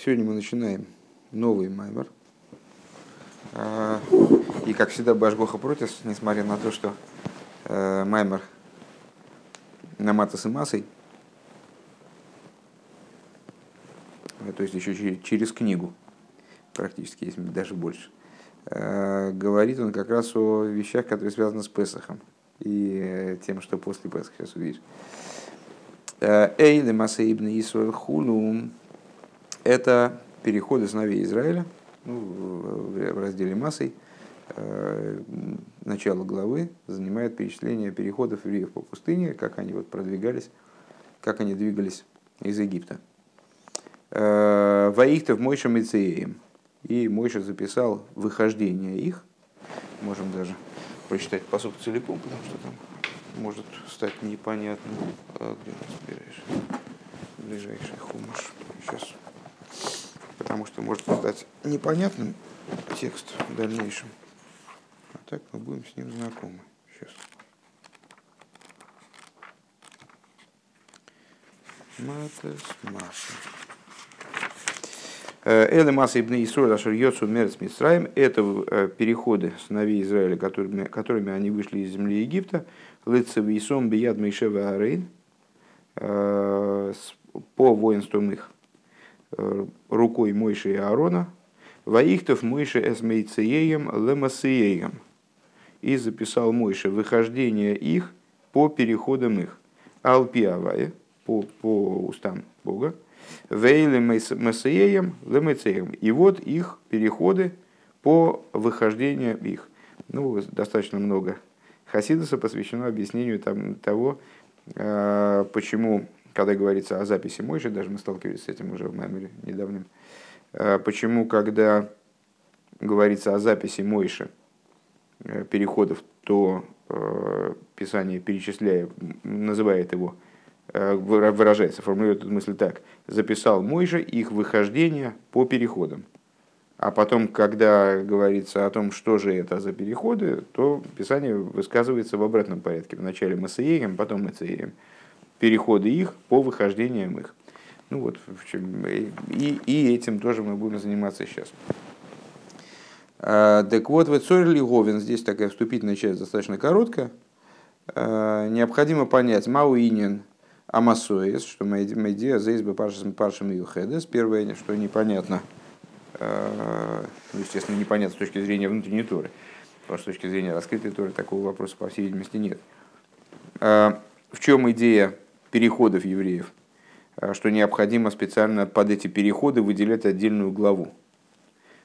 Сегодня мы начинаем новый маймер. А, и, как всегда, Башгоха против, несмотря на то, что э, маймер на матас и массой, э, то есть еще через книгу, практически, если даже больше, э, говорит он как раз о вещах, которые связаны с Песохом и тем, что после Песха сейчас увидишь. Эйли Масаибны Исруэль Хулум это переходы сыновей Израиля ну, в разделе массой. Э, начало главы занимает перечисление переходов евреев по пустыне, как они вот продвигались, как они двигались из Египта. Э, Ваихтов Мойша Мецеем. И Мойша записал выхождение их. Можем даже прочитать посуд целиком, потому что там может стать непонятным. А где нас ближайший хумаш? Сейчас потому что может стать непонятным текст в дальнейшем. А так мы будем с ним знакомы. Сейчас. Матес Маша. Эле Маса Ибн Исруэль Ашер Йоцу Мерц Мицраем – это э, переходы сыновей Израиля, которыми, которыми они вышли из земли Египта. Лыцев Исом Бияд Мейшева Арейн э, по воинствам их рукой Мойши и Аарона, Ваихтов Мойши эсмейцеем лемасеем. И записал Мойши выхождение их по переходам их. Алпиавая, по, по устам Бога. Вейле масеем лемасеем. И вот их переходы по выхождению их. Ну, достаточно много Хасидуса посвящено объяснению там, того, э, почему когда говорится о записи Мойши, даже мы сталкивались с этим уже в Маймере недавнем, э, почему, когда говорится о записи Мойши э, переходов, то э, Писание, перечисляя, называет его, выражается, формулирует эту мысль так, записал Мойша их выхождение по переходам. А потом, когда говорится о том, что же это за переходы, то Писание высказывается в обратном порядке. Вначале Масаеем, потом Мацеем переходы их по выхождениям их. Ну вот, в чем, и, и этим тоже мы будем заниматься сейчас. А, так вот, в Цорли Говен, здесь такая вступительная часть достаточно короткая. А, необходимо понять Мауинин Амасоис, что Медиа Зейс бы Паршем Юхедес. Первое, что непонятно, а, ну, естественно, непонятно с точки зрения внутренней туры, потому что с точки зрения раскрытой туры такого вопроса, по всей видимости, нет. В чем идея переходов евреев, а, что необходимо специально под эти переходы выделять отдельную главу,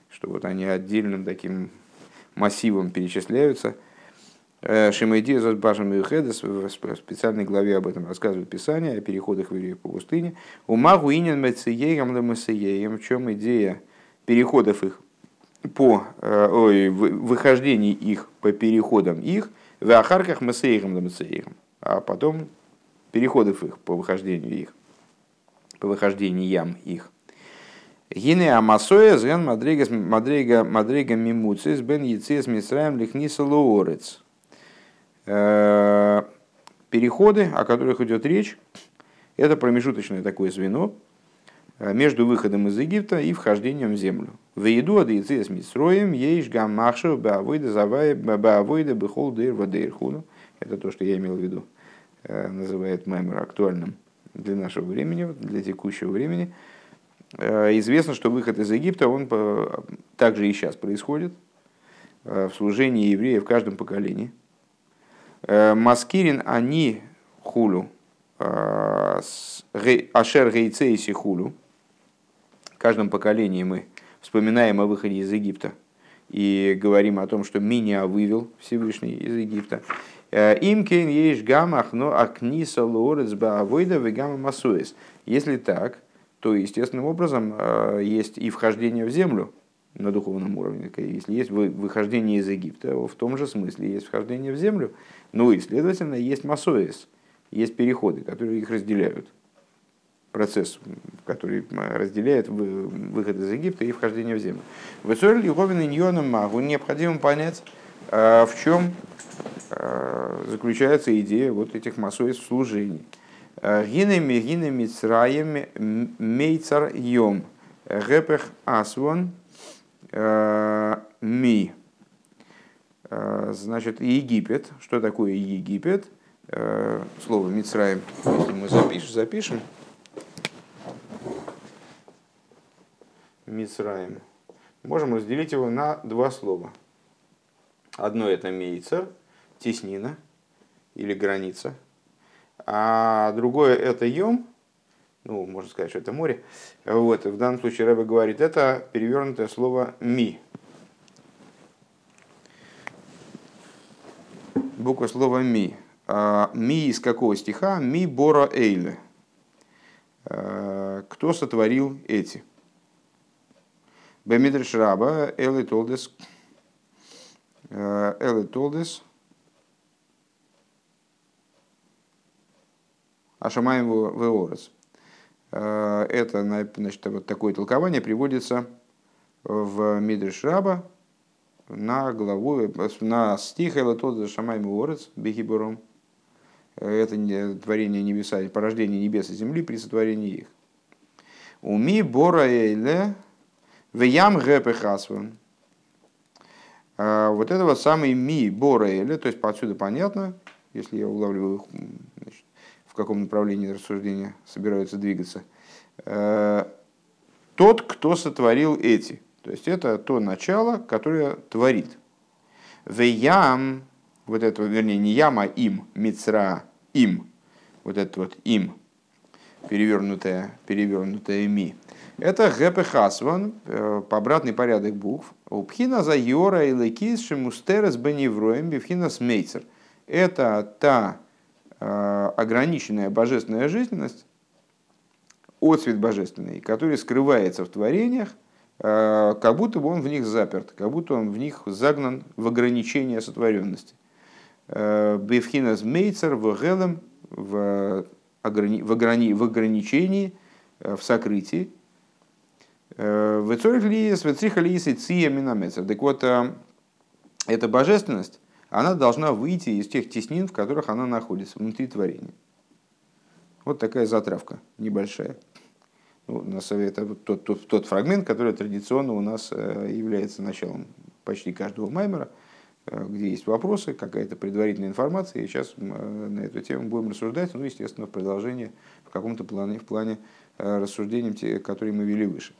что вот они отдельным таким массивом перечисляются. Э, Шимайди Зазбашем и Хедес в специальной главе об этом рассказывает Писание о переходах евреев по пустыне. У Магу Инин Мецееем Ламасееем, в чем идея переходов их по э, ой, выхождении их по переходам их, в Ахарках Масеером Ламасеером, а потом переходов их по выхождению их, по выхождениям их. Гине Амасоя зген Мадрига Мадрига Мадрига Мимуцис бен Яцис Мисраем Лихниса Луорец. Э, переходы, о которых идет речь, это промежуточное такое звено э, между выходом из Египта и вхождением в землю. В еду от Яцис Мисроем ейш гаммахшу баавойда завая баавойда бехол дейр вадейрхуну. Это то, что я имел в виду называет Маймер актуальным для нашего времени, для текущего времени. Э, известно, что выход из Египта, он также и сейчас происходит э, в служении евреев в каждом поколении. Маскирин они хулю, ашер гейцейси хулю. В каждом поколении мы вспоминаем о выходе из Египта и говорим о том, что меня вывел Всевышний из Египта. Э, им кейн ейш гамах, но акниса лорец баавойда вегама масуэс. Если так, то естественным образом э, есть и вхождение в землю на духовном уровне. Если есть выхождение из Египта, в том же смысле есть вхождение в землю, ну и, следовательно, есть масоис, есть переходы, которые их разделяют. Процесс, который разделяет выход из Египта и вхождение в землю. В Исуэль Еговин и Ньоном Магу необходимо понять, в чем Э, заключается идея вот этих массовых служений. Гинами, гинами, цраем, мейцар, йом. Гепех асвон ми. Значит, Египет. Что такое Египет? Слово Мицраем, мы запишем, запишем. Мицраем. Можем разделить его на два слова. Одно это мейцер, теснина или граница. А другое это йом, ну, можно сказать, что это море. Вот, в данном случае Рэбе говорит, это перевернутое слово ми. Буква слова ми. А, ми из какого стиха? Ми бора эйле. А, кто сотворил эти? Бемидрш раба эле толдес а, эле толдес Ашамаем Веорес. Э, это значит, вот такое толкование приводится в Мидриш Раба на главу, на стих «Эла тот за Шамаем Веорес Бехибуром». Это творение небеса, порождение небес и земли при сотворении их. Уми бора эйле веям гэпехасван. Э, вот это вот самый ми бора эйле, то есть отсюда понятно, если я улавливаю значит, в каком направлении рассуждения собираются двигаться. Э, тот, кто сотворил эти. То есть это то начало, которое творит. Веям, вот это, вернее, не яма, а им, мицра, им, вот это вот им, перевернутое, перевернутое ми. Это гэпэ э, обратный порядок букв. Упхина за йора и лекис шемустерес беневроем бифхина смейцер. Это та Э, ограниченная божественная жизненность, отцвет божественный, который скрывается в творениях, э, как будто бы он в них заперт, как будто он в них загнан в ограничение сотворенности. Э, Бевхинас Мейцер в Гелем в, в, ограни, в ограничении, в сокрытии. В Цорих Лиес, в Цриха Лиес и Ция Минамецер. Так вот, эта божественность, она должна выйти из тех теснин, в которых она находится, внутри творения. Вот такая затравка небольшая. Ну, на совет, это тот, тот, тот фрагмент, который традиционно у нас э, является началом почти каждого маймера, э, где есть вопросы, какая-то предварительная информация. И сейчас э, на эту тему будем рассуждать, ну, естественно, в продолжении, в каком-то плане, в плане рассуждений, которые мы вели выше.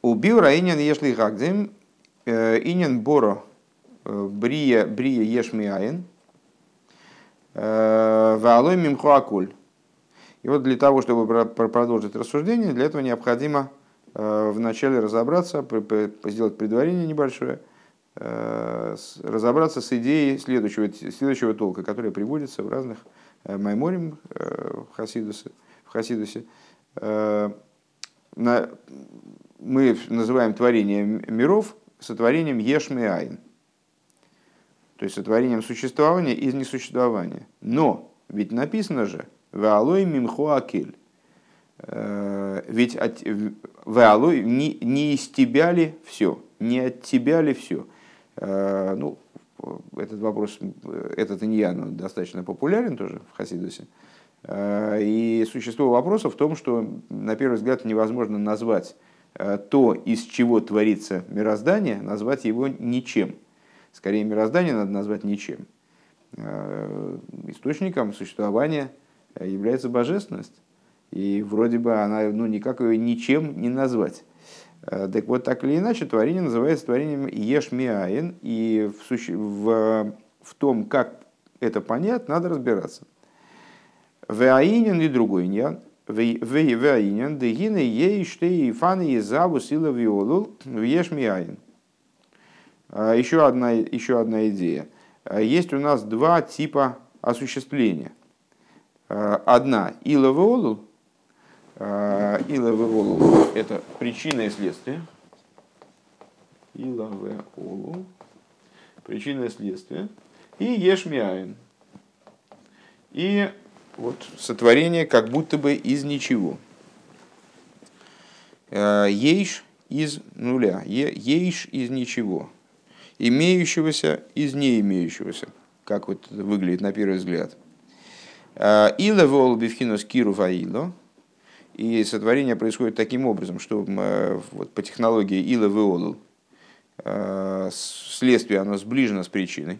Убил Раинин Ешли Гагдем, Инин Боро брия, брия ешмиаин, э, валой мимхуакуль. И вот для того, чтобы продолжить рассуждение, для этого необходимо э, вначале разобраться, сделать предварение небольшое, э, разобраться с идеей следующего, следующего толка, которая приводится в разных майморим в Хасидусе. В Хасидусе. Мы называем творение миров сотворением Ешмиайн то есть сотворением существования из несуществования. Но ведь написано же «Веалой мимху акель». Э, ведь от, «Веалой» не, не из тебя ли все, не от тебя ли все. Э, ну, этот вопрос, этот иньян достаточно популярен тоже в Хасидусе. Э, и существо вопроса в том, что на первый взгляд невозможно назвать то, из чего творится мироздание, назвать его ничем – Скорее, мироздание надо назвать ничем. Э, источником существования является божественность. И вроде бы она ну, никак ее ничем не назвать. Э, так вот, так или иначе, творение называется творением Ешмиаин. И в, суще... в, в том, как это понять, надо разбираться. Веаинин и другой иньян. Веаинин, дегины ей штей фаны и заву сила виолул в Ешмиаин. А, еще одна, еще одна идея. А, есть у нас два типа осуществления. А, одна – иловеолу. Иловеолу – это причина и следствие. Иловеолу – причина и следствие. И ешмиаин. И вот сотворение как будто бы из ничего. Ейш из нуля. Ейш из ничего имеющегося из не имеющегося, как вот это выглядит на первый взгляд. А, Ила вол бифхинос киру ваило, И сотворение происходит таким образом, что вот по технологии Ила Веолу следствие оно сближено с причиной.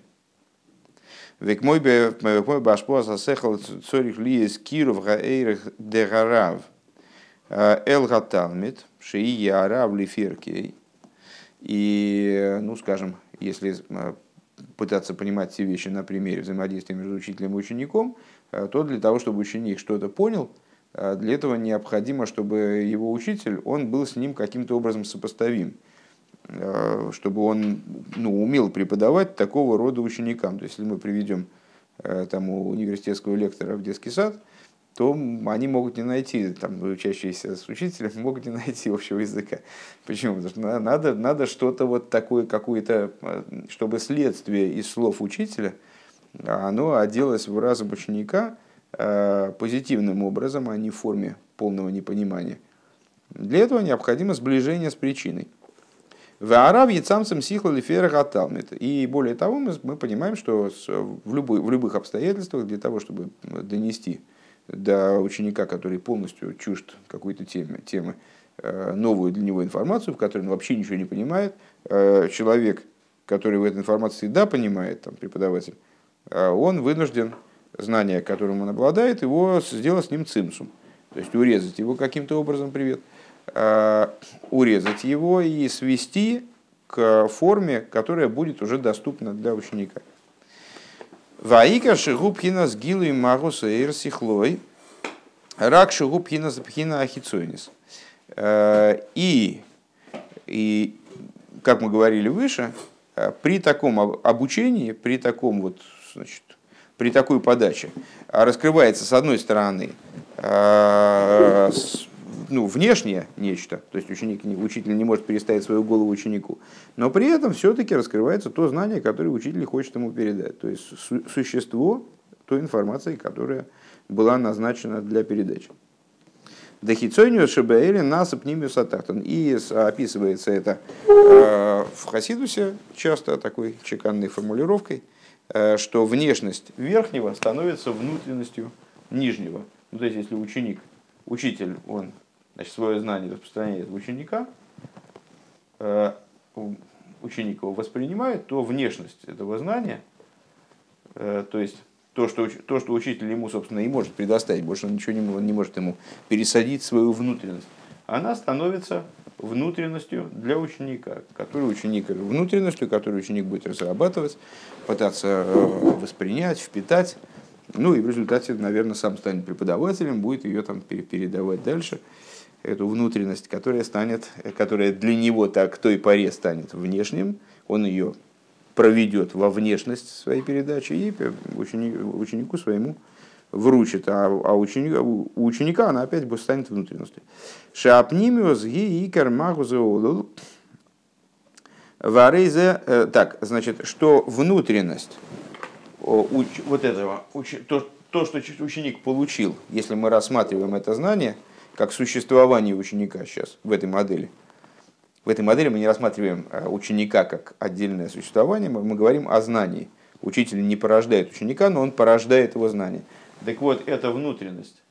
Век мой башпо засехал цорих ли из киров гаэйрах дегарав эл гаталмит шии ярав лиферкей. И, ну, скажем, если пытаться понимать все вещи на примере взаимодействия между учителем и учеником, то для того, чтобы ученик что-то понял, для этого необходимо, чтобы его учитель, он был с ним каким-то образом сопоставим, чтобы он ну, умел преподавать такого рода ученикам. То есть, если мы приведем там, университетского лектора в детский сад, то они могут не найти, там, учащиеся с учителем, могут не найти общего языка. Почему? Потому что надо, надо что-то вот такое, какое-то, чтобы следствие из слов учителя, оно оделось в разум ученика э, позитивным образом, а не в форме полного непонимания. Для этого необходимо сближение с причиной. В Араб яцамцам сихла лифера И более того, мы, мы понимаем, что в, любой, в любых обстоятельствах для того, чтобы донести до ученика, который полностью чужд какой-то темы, темы, э, новую для него информацию, в которой он вообще ничего не понимает. Э, человек, который в этой информации да понимает, там, преподаватель, э, он вынужден знание, которым он обладает, его сделать с ним цимсум. То есть урезать его каким-то образом, привет, урезать его и свести к форме, которая будет уже доступна для ученика. Ваика шигубхина с гилой магуса эрсихлой, рак шигубхина с пхина ахицойнис. Э, и, и, как мы говорили выше, э, при таком обучении, при таком вот, значит, при такой подаче. Раскрывается с одной стороны э, ну, внешнее нечто, то есть ученик, учитель не может переставить свою голову ученику, но при этом все-таки раскрывается то знание, которое учитель хочет ему передать, то есть существо той информации, которая была назначена для передачи. Дахицойниус шабаэли насып нимиус атахтан. И описывается это э, в Хасидусе часто такой чеканной формулировкой, что внешность верхнего становится внутренностью нижнего. Ну, то есть, если ученик, учитель, он значит, свое знание распространяет в ученика, э, ученик его воспринимает, то внешность этого знания, э, то есть то что, то, что учитель ему, собственно, и может предоставить, больше он ничего не, не может ему пересадить свою внутренность, она становится внутренностью для ученика, который ученик внутренностью, которую ученик будет разрабатывать, пытаться э, воспринять, впитать. Ну и в результате, наверное, сам станет преподавателем, будет ее там передавать дальше эту внутренность, которая станет, которая для него так той поре станет внешним, он ее проведет во внешность своей передачи и ученику, ученику своему вручит, а, а ученика, у ученика она опять станет внутренностью. Шапнимиус ги икар магузеолул. Варейзе, э, так, значит, что внутренность вот этого, то, то, что ученик получил, если мы рассматриваем это знание – как существование ученика сейчас в этой модели. В этой модели мы не рассматриваем э, ученика как отдельное существование, мы говорим о знании. Учитель не порождает ученика, но он порождает его знание. Так вот, эта внутренность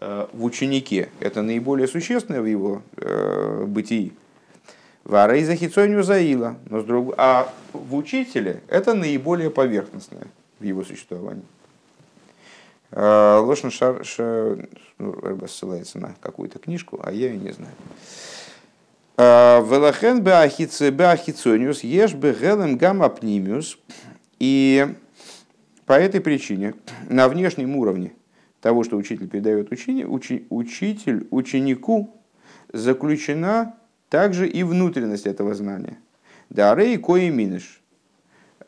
э, в ученике, это наиболее существенное в его э, бытии. Вара и захицонию заила, но с друг... а в учителе это наиболее поверхностное в его существовании. Э, Лошен Шар, Шар ну, ссылается на какую-то книжку, а я ее не знаю. Велахен беахицониус еш бегелем гамапнимиус. И по этой причине на внешнем уровне того, что учитель передает учени, учи, учитель ученику заключена также и внутренность этого знания. Дарей кои миниш.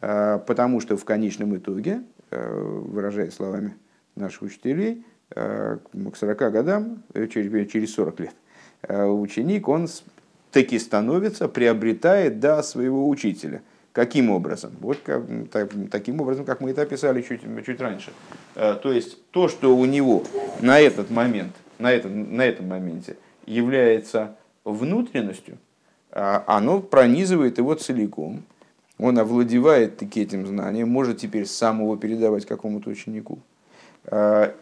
Э, потому что в конечном итоге, выражая словами наших учителей, э, к 40 годам, э, через 40 лет, э, ученик, он таки становится, приобретает да своего учителя. Каким образом? Вот как, так, таким образом, как мы это описали чуть, чуть раньше. То есть то, что у него на этот момент, на этом, на этом моменте является внутренностью, оно пронизывает его целиком. Он овладевает таки этим знанием, может теперь сам его передавать какому-то ученику.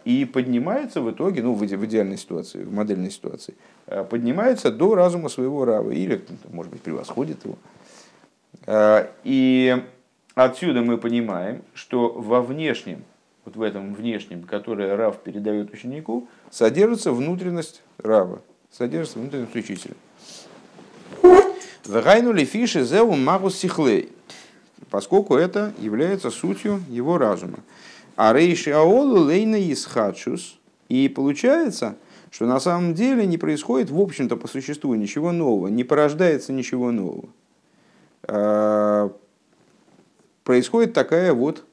и поднимается в итоге, ну, в идеальной ситуации, в модельной ситуации, поднимается до разума своего рава, или, может быть, превосходит его. И отсюда мы понимаем, что во внешнем, вот в этом внешнем, которое Рав передает ученику, содержится внутренность Рава, содержится внутренность учителя. Вегайнули фиши зеу магус сихлей, поскольку это является сутью его разума. А рейши аолу лейна исхачус. И получается, что на самом деле не происходит, в общем-то, по существу ничего нового, не порождается ничего нового. А, происходит такая вот,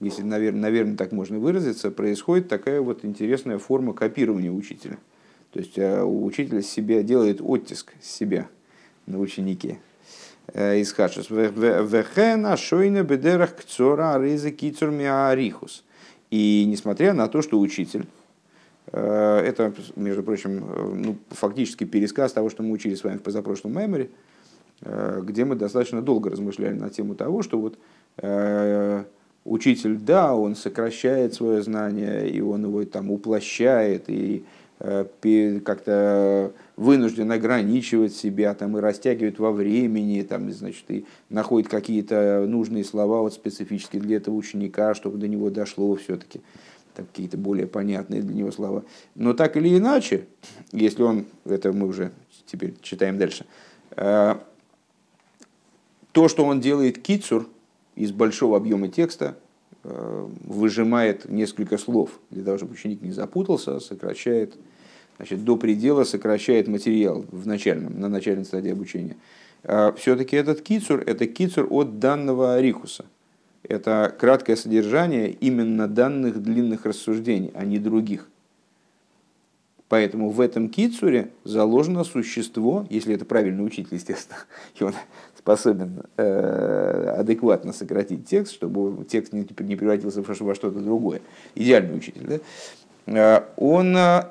если, наверное, наверное, так можно выразиться, происходит такая вот интересная форма копирования учителя. То есть а, учитель себя делает оттиск себя на ученике э, из Хашус. Вехена шойна бедерах кцора рейза кицур миарихус. И несмотря на то, что учитель, э, это, между прочим, э, ну, фактически пересказ того, что мы учили с вами в позапрошлом меморе, где мы достаточно долго размышляли на тему того, что вот учитель, да, он сокращает свое знание, и он его там уплощает, и Э, как-то вынужден ограничивать себя там, и растягивать во времени, там, значит, и находит какие-то нужные слова вот, специфические для этого ученика, чтобы до него дошло все-таки какие-то более понятные для него слова. Но так или иначе, если он, это мы уже теперь читаем дальше, э, то, что он делает кицур из большого объема текста, Э, выжимает несколько слов для того, чтобы ученик не запутался, сокращает, значит, до предела сокращает материал в начальном, на начальной стадии обучения. А Все-таки этот кицур – это кицур от данного арихуса. Это краткое содержание именно данных длинных рассуждений, а не других. Поэтому в этом кицуре заложено существо, если это правильный учитель, естественно, и он способен э, адекватно сократить текст, чтобы текст не, превратился во что-то другое. Идеальный учитель. Да? Э, он, э,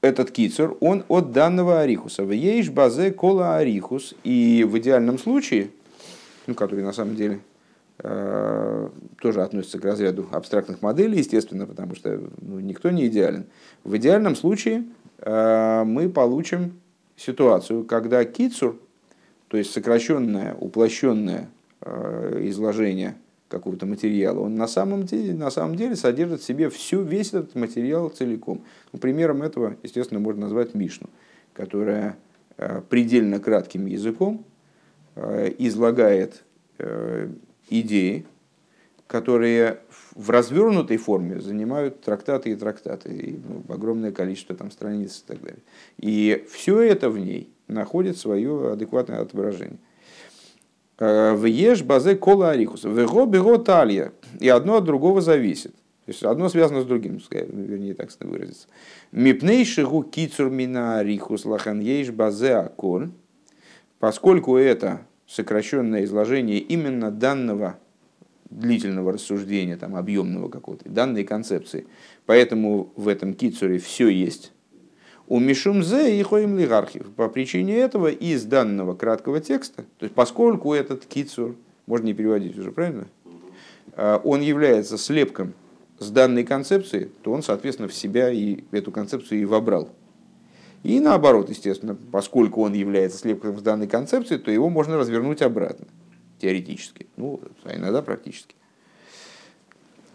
этот кицур, он от данного арихуса. В ейш базе кола арихус. И в идеальном случае, ну, который на самом деле тоже относится к разряду абстрактных моделей, естественно, потому что ну, никто не идеален. В идеальном случае э, мы получим ситуацию, когда кицур, то есть сокращенное, уплощенное э, изложение какого-то материала, он на самом деле, на самом деле содержит в себе всю, весь этот материал целиком. Ну, примером этого, естественно, можно назвать Мишну, которая предельно кратким языком излагает идеи, которые в развернутой форме занимают трактаты и трактаты, и ну, огромное количество там страниц и так далее. И все это в ней находит свое адекватное отображение. Э, в еш базе кола арихус, в его бего талья, и одно от другого зависит. То есть одно связано с другим, вернее так выразиться. Мипнейшигу кицур мина арихус лахан еш базе аколь, поскольку это сокращенное изложение именно данного длительного рассуждения, там, объемного какого-то, данной концепции. Поэтому в этом кицуре все есть. У Мишумзе и Хоим Лигархив. По причине этого из данного краткого текста, то есть поскольку этот кицур, можно не переводить уже, правильно? А, он является слепком с данной концепции, то он, соответственно, в себя и эту концепцию и вобрал. И наоборот, естественно, поскольку он является слепком с данной концепции, то его можно развернуть обратно, теоретически, ну, а иногда практически.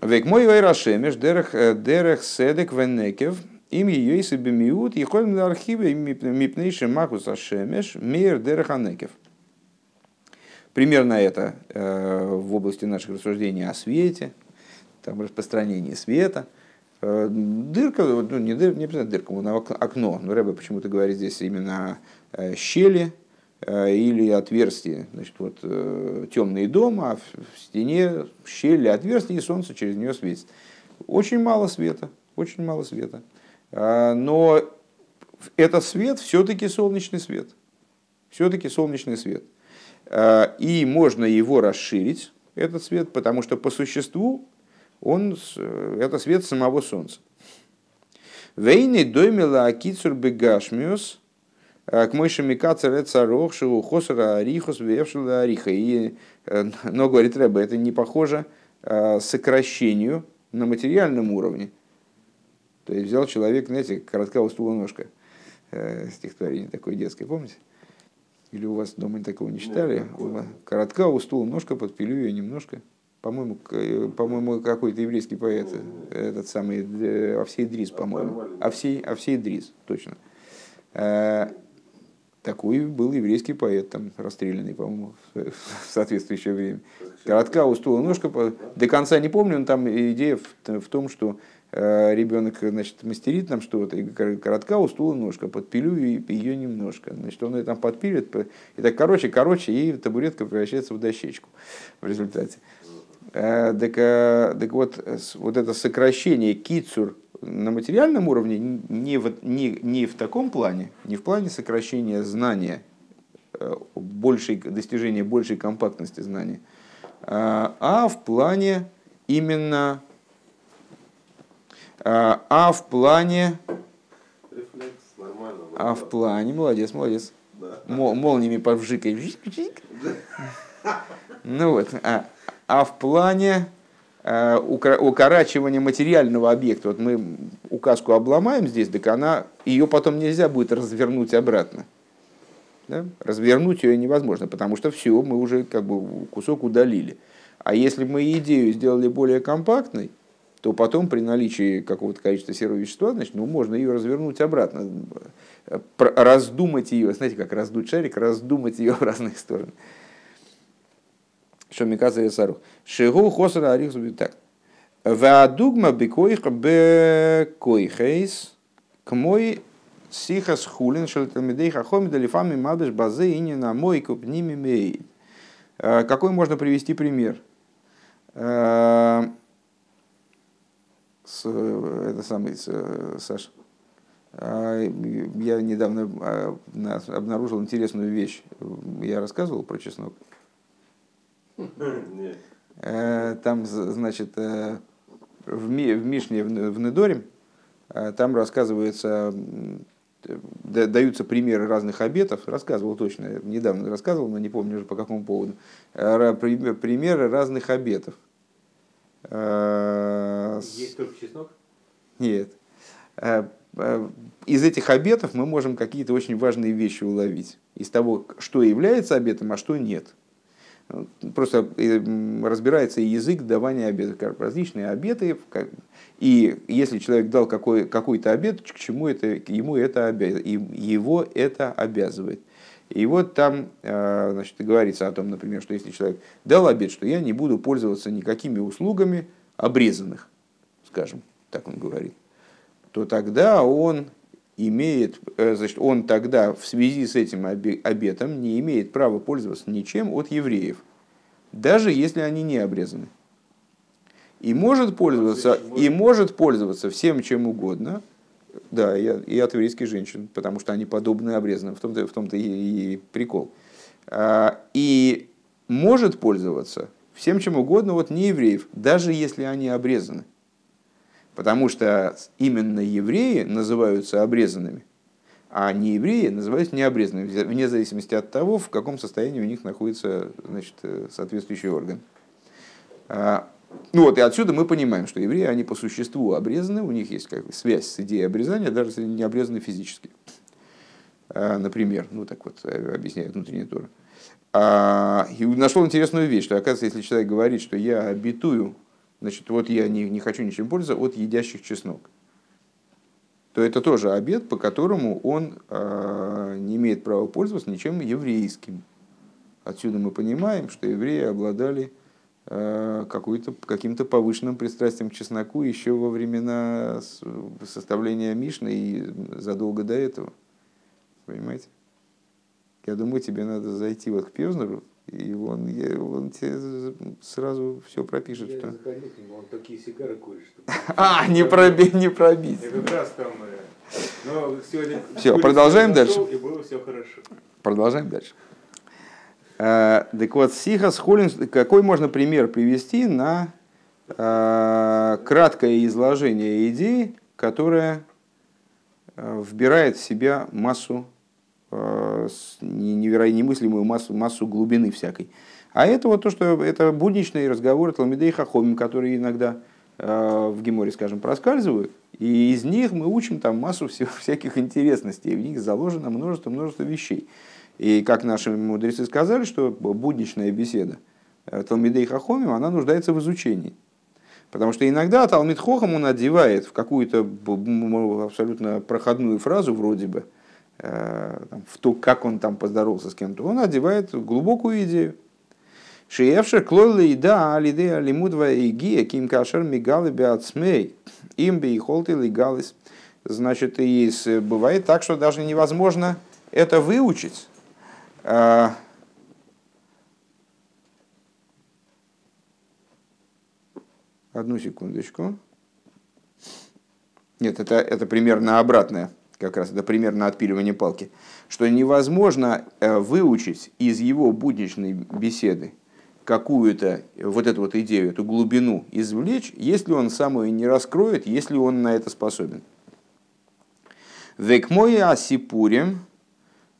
Век мой вайрашемеш дерех э, седек венекев им ее и бемиут и ходим на архиве мипнейши макус ашемеш мир дерех анекев. Примерно это э, в области наших рассуждений о свете, там распространении света – Э, дырка, ну, не, дыр, не обязательно дырка, но окно. Но Рэбе почему-то говорит здесь именно о щели э, или отверстие. Значит, вот темный дом, а в стене щели, отверстие, и солнце через нее светит. Очень мало света, очень мало света. А, но этот свет все-таки солнечный свет. Все-таки солнечный свет. А, и можно его расширить, этот свет, потому что по существу он, э, это свет самого Солнца. Вейны доймила акицур бегашмиус, э, к мойши микацер эцарох, шиву хосара арихус, вевшила ариха. И, э, но, говорит Рэбе, это не похоже сокращению на материальном уровне. То есть взял человек, знаете, коротка у стула ножка. Э, стихотворение такое детское, помните? Или у вас дома такого не читали? Нет, коротка у стула ножка, подпилю ее немножко. По-моему, э, по-моему, какой-то еврейский поэт, этот самый э, Овсей Дрис, по-моему. Овсей, Овсей Дрис, точно. Э, такой был еврейский поэт, там расстрелянный, по-моему, в соответствующее время. Коротка у стула ножка, до конца не помню, но там идея в, в том, что ребенок значит, мастерит нам что-то, и коротка у стула ножка, подпилю ее немножко. Значит, он ее там подпилит, и так короче, короче, и табуретка превращается в дощечку в результате. Э, так, э, так вот, вот это сокращение кицур на материальном уровне не в, не, не в таком плане, не в плане сокращения знания, э, большей, достижения большей компактности знания, а в плане именно а в плане а в плане молодец молодец да. молниями повжикай ну вот а, а в плане э, укорачивания материального объекта. Вот мы указку обломаем здесь, так она, ее потом нельзя будет развернуть обратно. Да? Развернуть ее невозможно, потому что все, мы уже как бы кусок удалили. А если мы идею сделали более компактной, то потом при наличии какого-то количества серого вещества, значит, ну, можно ее развернуть обратно, раздумать ее, знаете, как раздуть шарик, раздумать ее в разные стороны. Шамиказа и Сару. Шигу хосара арих так. Ваадугма бекоих бекоихейс к мой сихас хулин шелтамидей хахоми далифами мадыш базы и не на мой купними мей. Какой можно привести пример? С, это самый, Саша. Я недавно обнаружил интересную вещь. Я рассказывал про чеснок. Э, там, значит, э, в Мишне, в Недоре, э, там рассказывается, даются примеры разных обетов, рассказывал точно, недавно рассказывал, но не помню уже по какому поводу, примеры разных обетов. Есть только чеснок? Нет. Из этих обетов мы можем какие-то очень важные вещи уловить. Из того, что является обетом, а что нет. Просто э, разбирается язык давания обетов, различные обеты. И если человек дал какой, какой-то обет, к чему это, ему это обязывает, его это обязывает. И вот там э, значит, говорится о том, например, что если человек дал обет, что я не буду пользоваться никакими услугами обрезанных, скажем, так он говорит, то тогда он имеет, э, значит, он тогда в связи с этим обетом не имеет права пользоваться ничем от евреев, даже если они не обрезаны. И может пользоваться, и может пользоваться всем чем угодно, да, и, и от еврейских женщин, потому что они подобны обрезанным, в том-то, в том-то и, и прикол. А, и может пользоваться всем чем угодно от неевреев, даже если они обрезаны. Потому что именно евреи называются обрезанными, а не евреи называются необрезанными, вне зависимости от того, в каком состоянии у них находится значит, э, соответствующий орган. А, ну вот, и отсюда мы понимаем, что евреи, они по существу обрезаны, у них есть как бы связь с идеей обрезания, даже если не обрезаны физически. А, например, ну так вот, э, объясняет внутренний тур. А, и нашел интересную вещь, что оказывается, если человек говорит, что я обетую значит, вот я не, не хочу ничем пользоваться от едящих чеснок, то это тоже обед, по которому он э, не имеет права пользоваться ничем еврейским. Отсюда мы понимаем, что евреи обладали каким-то повышенным пристрастием к чесноку еще во времена составления Мишны и задолго до этого. Понимаете? Я думаю, тебе надо зайти вот к Певзнеру, и он, он тебе сразу все пропишет. Я что... заходил к нему, он такие сигары курит, что... А, не, проби, не пробить. Я как раз там... Э, но сегодня... Все, продолжаем дальше. И было все хорошо. Продолжаем дальше. А, так вот, Сихас Холлинс, какой можно пример привести на а, краткое изложение идеи, которая а, вбирает в себя массу Э, немыслимую массу, массу глубины всякой. А это вот то, что это будничный разговор Талмидей Хахомим, которые иногда э, в Геморе, скажем, проскальзывают, и из них мы учим там массу всяких интересностей, в них заложено множество-множество вещей. И как наши мудрецы сказали, что будничная беседа э, Талмидей Хахомим, она нуждается в изучении. Потому что иногда Талмит Хохам он одевает в какую-то абсолютно проходную фразу вроде бы, э, в то, как он там поздоровался с кем-то, он одевает глубокую идею. Шиевшер клойла да алиде алимудва и гия ким кашер мигалы беацмей им би и холты легалис. Значит, и бывает так, что даже невозможно это выучить. А, одну секундочку. Нет, это, это примерно обратное, как раз это примерно отпиливание палки. Что невозможно э, выучить из его будничной беседы какую-то вот эту вот идею, эту глубину извлечь, если он сам ее не раскроет, если он на это способен. Век мой асипурим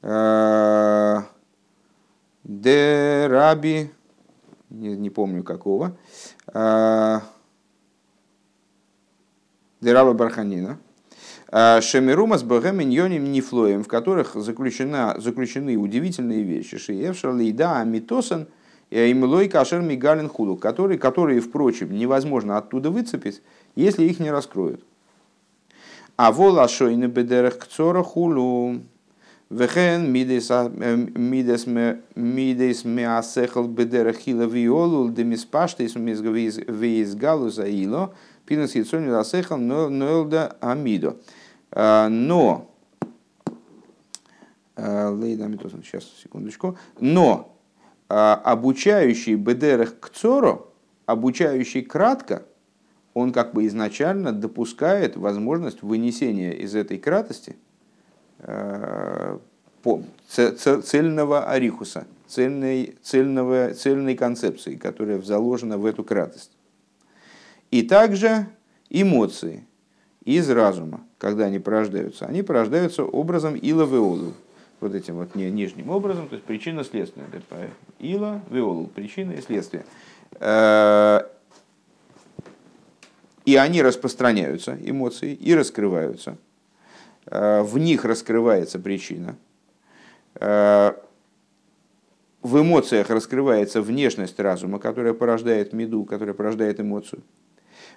э, де раби, не, не помню какого, э, де раба Барханина, э, Шемирума с Богем Ньоним Нифлоем, в которых заключена, заключены удивительные вещи. Шиевшер Лейда Амитосан – и Имлой Кашер Мигалин Худу, которые, которые, впрочем, невозможно оттуда выцепить, если их не раскроют. А вола шойны бедерах кцора хулу, вехен мидес меасехал бедерах хила виолу, демиспаштейс визгалу заило, пинус яйцони ласехал ноэлда амидо. Но, сейчас, секундочку, но обучающий бедерах к цору, обучающий кратко, он как бы изначально допускает возможность вынесения из этой кратости цельного арихуса, цельной, цельного, цельной концепции, которая заложена в эту кратость. И также эмоции из разума, когда они порождаются, они порождаются образом ила веолу, вот этим вот нижним образом, то есть причинно-следственное. Ила, виол, причина и следствие. Э, и они распространяются, эмоции, и раскрываются. Э, в них раскрывается причина. Э, в эмоциях раскрывается внешность разума, которая порождает меду, которая порождает эмоцию.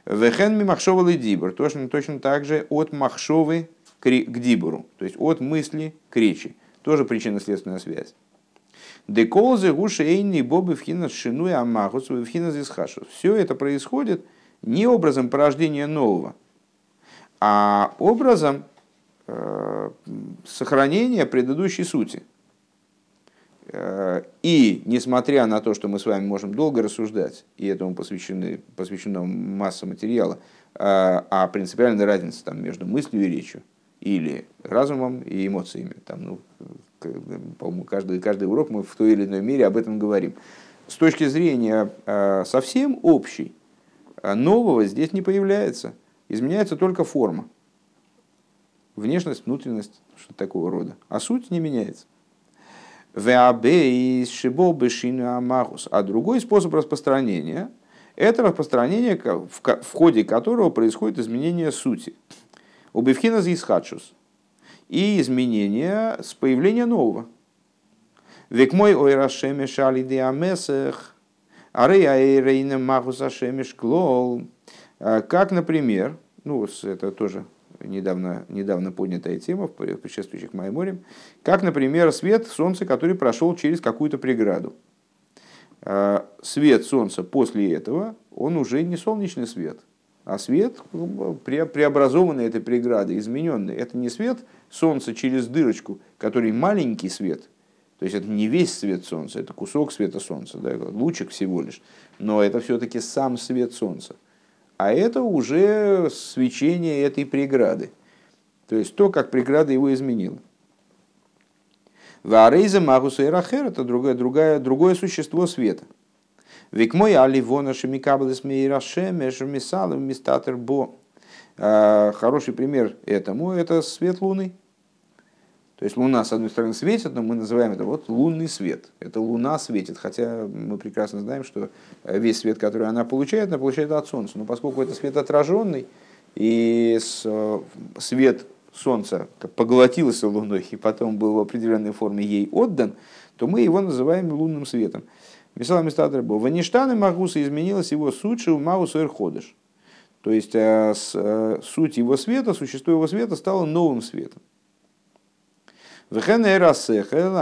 Вехен мимахшовал и дибр. Точно, точно так же от махшовы к дибуру, то есть от мысли к речи. Тоже причинно-следственная связь. Деколзы гуши эйни бобы вхина шинуя амахус вхина зисхашус. Все это происходит не образом порождения нового, а образом э, сохранения предыдущей сути. Э, и несмотря на то, что мы с вами можем долго рассуждать, и этому посвящены, посвящена масса материала, э, о принципиальной разнице там, между мыслью и речью, или разумом и эмоциями. Там, ну, по-моему, каждый, каждый урок мы в той или иной мере об этом говорим. С точки зрения совсем общей, нового здесь не появляется. Изменяется только форма. Внешность, внутренность, что такого рода. А суть не меняется. А другой способ распространения – это распространение, в ходе которого происходит изменение сути. Убивхина Исхадшус. И изменения с появления нового. Век мой ой рашеме шали диамесех, арея эйрейна махус ашемеш клол. А, как, например, ну, это тоже недавно, недавно поднятая тема в предшествующих Майморем, как, например, свет Солнца, который прошел через какую-то преграду. А, свет Солнца после этого, он уже не солнечный свет – а свет преобразованный этой преградой, измененный. Это не свет Солнца через дырочку, который маленький свет. То есть это не весь свет Солнца, это кусок света Солнца, да, лучик всего лишь. Но это все-таки сам свет Солнца. А это уже свечение этой преграды. То есть то, как преграда его изменила. Варейза Магуса и Рахер это другое, другое, другое существо света – Век мой аливона шемикаблес мейрашемеш мисалом мистатер бо. А, хороший пример этому – это свет луны. То есть Луна, с одной стороны, светит, но мы называем это вот лунный свет. Это Луна светит, хотя мы прекрасно знаем, что весь свет, который она получает, она получает от Солнца. Но поскольку это свет отраженный, и свет Солнца поглотился Луной и потом был в определенной форме ей отдан, то мы его называем лунным светом. Мисала Мистадр был. Ваништаны Магуса изменилась его суть Маус Эрходыш. То есть э, э, суть его света, существо его света стало новым светом.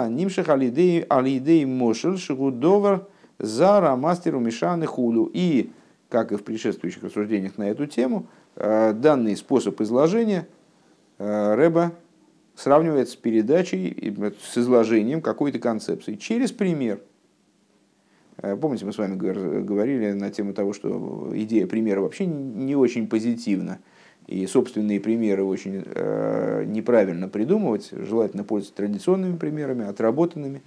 Нимших алидей мошел шигудовар зара мастеру мишаны хулю. И, как и в предшествующих рассуждениях на эту тему, э, данный способ изложения Рэба сравнивает с передачей, с изложением какой-то концепции через пример. Э, помните, мы с вами говорили на тему того, что идея примера вообще не очень позитивна. И собственные примеры очень э, неправильно придумывать. Желательно пользоваться традиционными примерами, отработанными.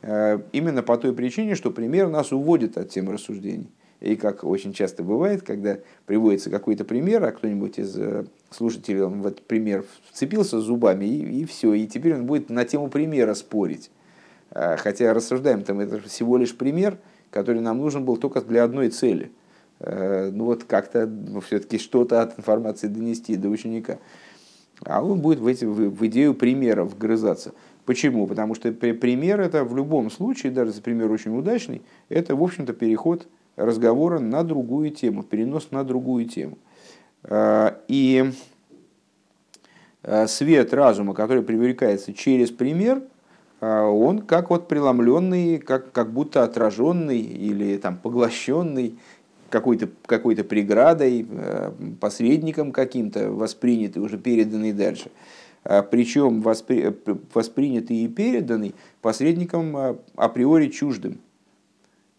Э, именно по той причине, что пример нас уводит от темы рассуждений. И как очень часто бывает, когда приводится какой-то пример, а кто-нибудь из э, слушателей в этот пример вцепился зубами, и, и все, и теперь он будет на тему примера спорить. А, хотя рассуждаем там, это всего лишь пример, который нам нужен был только для одной цели. Э, ну вот как-то все-таки что-то от информации донести до ученика. А он будет в, эти, в идею примеров вгрызаться. Почему? Потому что пример это в любом случае, даже если пример очень удачный, это, в общем-то, переход разговора на другую тему, перенос на другую тему. А, и э, свет разума, который привлекается через пример – он как вот преломленный, как, как будто отраженный или там поглощенный какой-то какой преградой, э, посредником каким-то, воспринятый, уже переданный дальше. А Причем воспри, воспринятый и переданный посредником а, априори чуждым,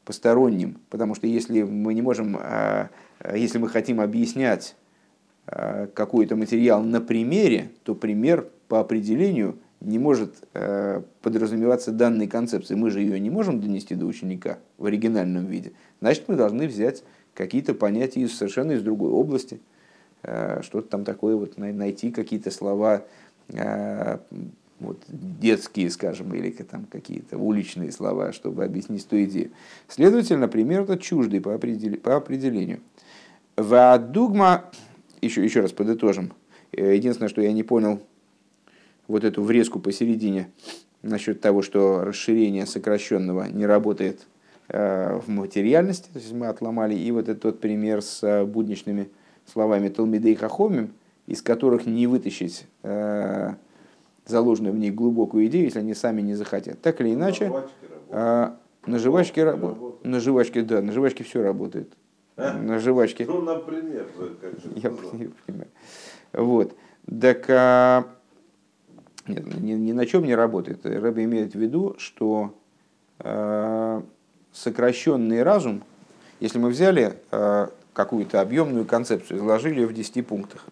посторонним. Потому что если мы не можем, если мы хотим объяснять какой-то материал на примере, то пример по определению – не может э, подразумеваться данной концепции. Мы же ее не можем донести до ученика в оригинальном виде. Значит, мы должны взять какие-то понятия из совершенно из другой области, э, что-то там такое, вот, найти какие-то слова э, вот, детские, скажем, или там какие-то уличные слова, чтобы объяснить ту идею. Следовательно, пример этот чуждый по, определ... по определению. Вадугма, еще, еще раз подытожим. Единственное, что я не понял, вот эту врезку посередине насчет того, что расширение сокращенного не работает э, в материальности, то есть мы отломали, и вот этот тот пример с э, будничными словами Талмидей Хахомим, из которых не вытащить э, заложенную в них глубокую идею, если они сами не захотят. Так или иначе, на жвачке работает. На жвачке, да, на жвачке все работает. А? На жвачке. Ну, например, как же я, я понимаю. Вот. Так а, нет, ни, ни на чем не работает. Рэбе имеет в виду, что э, сокращенный разум, если мы взяли э, какую-то объемную концепцию, изложили ее в 10 пунктах,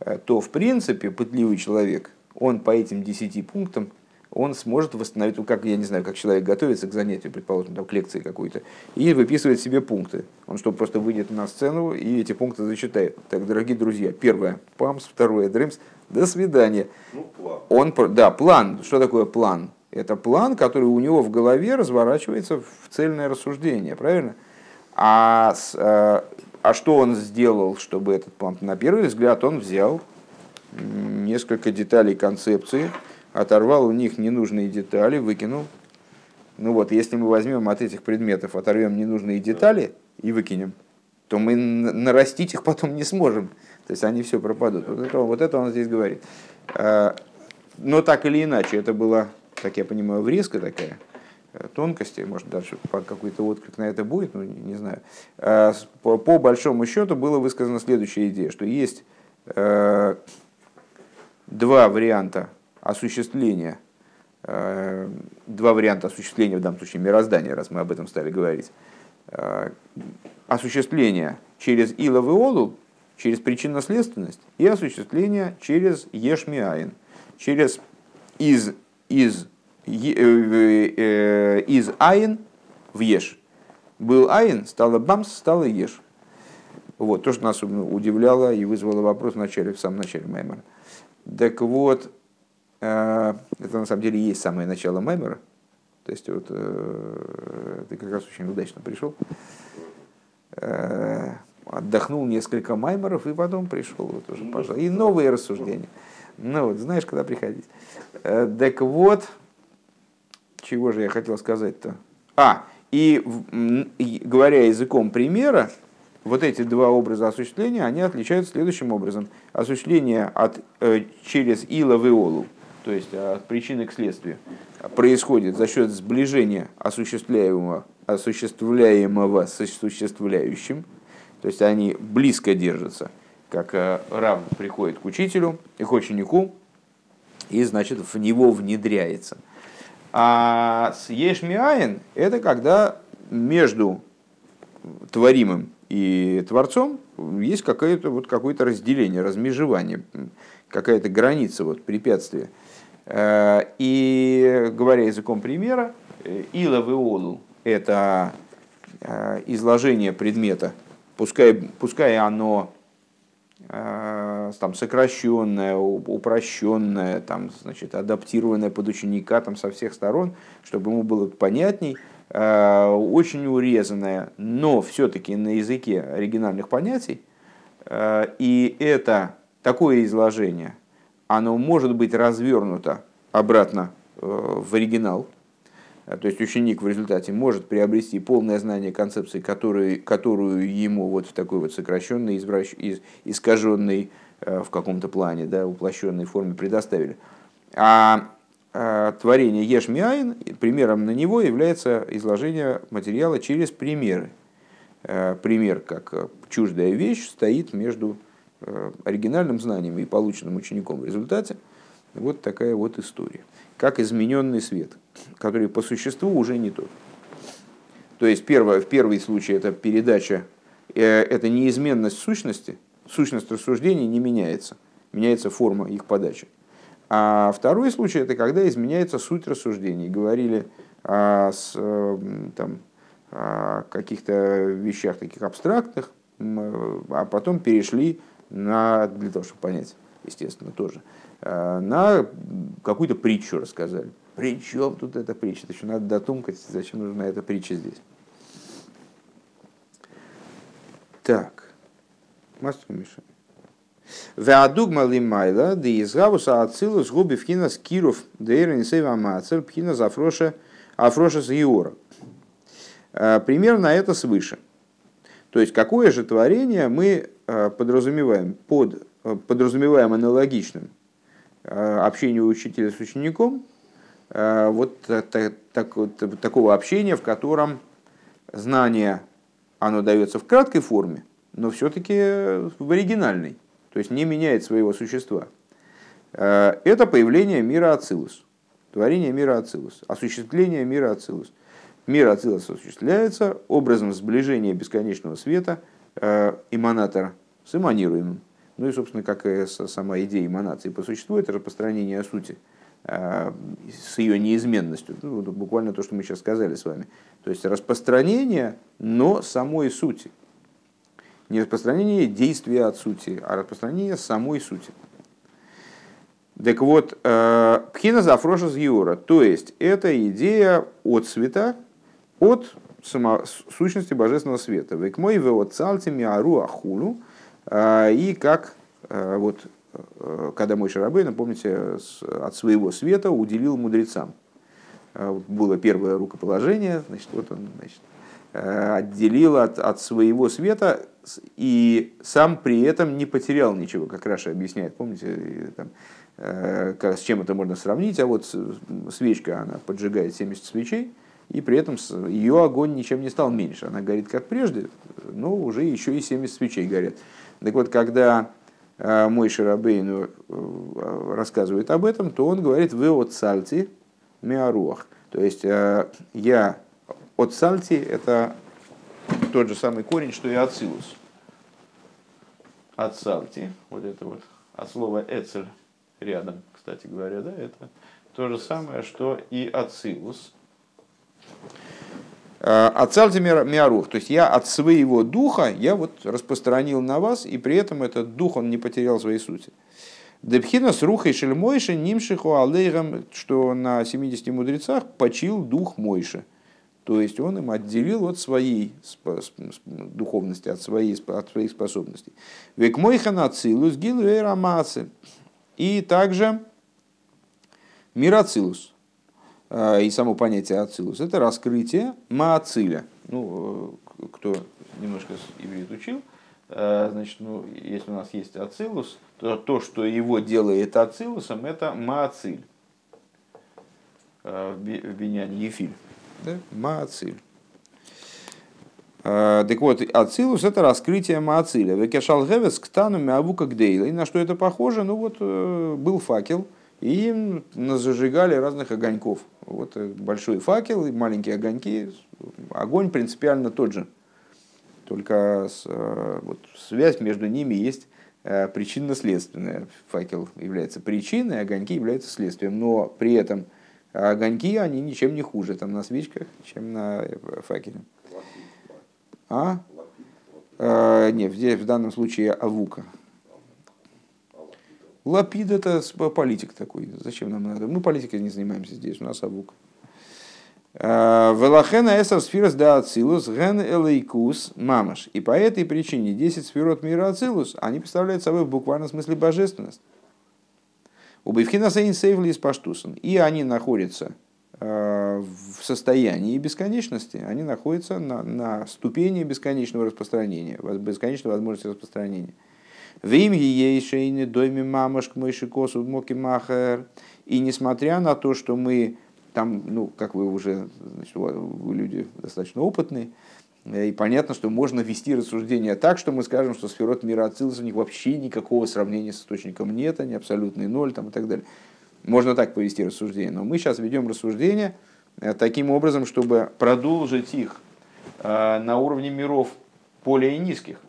э, то в принципе пытливый человек, он по этим 10 пунктам он сможет восстановить, ну, как, я не знаю, как человек готовится к занятию, предположим, там, к лекции какой-то, и выписывает себе пункты. Он что, просто выйдет на сцену и эти пункты зачитает. Так, дорогие друзья, первое – ПАМС, второе – ДРИМС, до свидания. Ну, план. Он, да, план. Что такое план? Это план, который у него в голове разворачивается в цельное рассуждение, правильно? А, э, а что он сделал, чтобы этот план? На первый взгляд он взял несколько деталей концепции, оторвал у них ненужные детали, выкинул. Ну вот, если мы возьмем от этих предметов, оторвем ненужные детали и выкинем, то мы нарастить их потом не сможем. То есть они все пропадут. Вот это, вот это он здесь говорит. А, но так или иначе, это была, как я понимаю, врезка такая, э, тонкости, может даже какой-то отклик на это будет, ну не знаю. А, по, по большому счету было высказана следующая идея, что есть э, два варианта осуществления, э, два варианта осуществления, в данном случае мироздания, раз мы об этом стали говорить, э, осуществление через Илов и Олу, через причинно-следственность, и осуществление через Ешмиаин, через из, из, из Айн в Еш. Был Айн, стало Бамс, стало Еш. Вот, то, что нас удивляло и вызвало вопрос в начале, в самом начале Маймара. Так вот, это на самом деле есть самое начало Маймера. То есть вот ты как раз очень удачно пришел. Отдохнул несколько маймеров и потом пришел вот уже, пожалуйста. И новые рассуждения. Ну вот, знаешь, когда приходить. Так вот, чего же я хотел сказать-то? А, и, говоря языком примера, вот эти два образа осуществления, они отличаются следующим образом. Осуществление от, э, через ила в иолу, то есть от причины к следствию, происходит за счет сближения осуществляемого, осуществляемого с осуществляющим. То есть они близко держатся, как э, рав приходит к учителю и к ученику, и значит в него внедряется. А с ешмиаин это когда между творимым и Творцом есть какое-то вот какое-то разделение, размежевание, какая-то граница, вот, препятствие. Э, и говоря языком примера, э, ила в это э, изложение предмета, пускай, пускай оно там, сокращенное, упрощенное, там, значит, адаптированное под ученика там, со всех сторон, чтобы ему было понятней, Э, очень урезанная, но все-таки на языке оригинальных понятий. Э, и это такое изложение, оно может быть развернуто обратно э, в оригинал. То есть ученик в результате может приобрести полное знание концепции, которую, которую ему вот в такой вот сокращенной, извращ... искаженной в каком-то плане, да, уплощенной форме предоставили. А Э, творение Ешмиайн, примером на него является изложение материала через примеры. Э, пример, как чуждая вещь, стоит между э, оригинальным знанием и полученным учеником в результате. Вот такая вот история. Как измененный свет, который по существу уже не тот. То есть первое, в первый случай это передача, это неизменность сущности, сущность рассуждений не меняется, меняется форма их подачи. А второй случай это когда изменяется суть рассуждений. Говорили о, с, там, о каких-то вещах таких абстрактных, а потом перешли на, для того, чтобы понять, естественно, тоже, а, на какую-то притчу рассказали. Причем тут эта притча? Это еще надо дотумкать, зачем нужна эта притча здесь. Так, Мастер Миша. Веадугма лимайла, да из гавуса ацилус губи вхина скиров дейрен сейва мацер пхина зафроша афроша с геора. Э, примерно это свыше. То есть, какое же творение мы э, подразумеваем под э, подразумеваем аналогичным общению учителя с учеником, вот, так, так, такого общения, в котором знание, оно дается в краткой форме, но все-таки в оригинальной то есть не меняет своего существа. Э, это появление мира Ацилус, творение мира Ацилус, осуществление мира Ацилус. Мир Ацилус осуществляется образом сближения бесконечного света э, эманатора с эманируемым. Ну и, собственно, как и сама идея эманации по существу, это распространение сути э, с ее неизменностью. Ну, буквально то, что мы сейчас сказали с вами. То есть распространение, но самой сути. Не распространение действия от сути, а распространение самой сути. Так вот, э, пхина зафроша юра, то есть это идея от света, от само, сущности божественного света. Век мой от цальтими ару ахулу, э, и как э, вот когда мой Шарабей, напомните, от своего света уделил мудрецам. Было первое рукоположение, значит, вот он значит, отделил от, от своего света и сам при этом не потерял ничего, как Раша объясняет, помните, там, э, с чем это можно сравнить, а вот свечка, она поджигает 70 свечей, и при этом ее огонь ничем не стал меньше. Она горит как прежде, но уже еще и 70 свечей горят. Так вот, когда э, мой Шарабейну э, рассказывает об этом, то он говорит «вы от сальти миаруах». То есть я от сальти – это тот же самый корень, что и ацилус от савти, вот это вот, от слова эцель рядом, кстати говоря, да, это то же самое, что и ацилус. Ацальти миарух, то есть я от своего духа, я вот распространил на вас, и при этом этот дух, он не потерял своей сути. Депхина с рухой шельмойши нимшиху алейрам, что на 70 мудрецах почил дух Мойши. То есть он им отделил от своей духовности, от, своей, от своих способностей. Век мойхан ацилус гилу И также мирацилус. А, и само понятие ацилус. Это раскрытие маациля. Ну, э, кто немножко иврит учил, э, значит, ну, если у нас есть ацилус, то то, что его делает ацилусом, это маациль. Э, в Беняне Ефиль да? Маациль. А, так вот, Ацилус это раскрытие Маациля. Векешал Гевес к тану мявука. И на что это похоже? Ну вот э, был факел, и зажигали разных огоньков. Вот э, большой факел и маленькие огоньки. Огонь принципиально тот же. Только э, вот, связь между ними есть причинно-следственная. Факел является причиной, огоньки являются следствием. Но при этом а огоньки, они ничем не хуже там на свечках, чем на э, факеле. А? а нет, здесь в данном случае авука. Лапид это политик такой. Зачем нам надо? Мы политикой не занимаемся здесь, у нас авука. Велахена эсер сфирос да ацилус ген элейкус мамаш. И по этой причине 10 сферот мира ацилус, они представляют собой в буквальном смысле божественность. У Бевхина Сейнсейвли из Паштусан. И они находятся э, в состоянии бесконечности, они находятся на, на ступени бесконечного распространения, бесконечной возможности распространения. В имя ейшейны дойми мамаш к мойшикосу моки махер. И несмотря на то, что мы там, ну, как вы уже, значит, вы люди достаточно опытные, и понятно, что можно вести рассуждение так, что мы скажем, что сферот мира Ацилус у них вообще никакого сравнения с источником нет, они абсолютный ноль там, и так далее. Можно так повести рассуждение. Но мы сейчас ведем рассуждение э, таким образом, чтобы продолжить их э, на уровне миров более низких.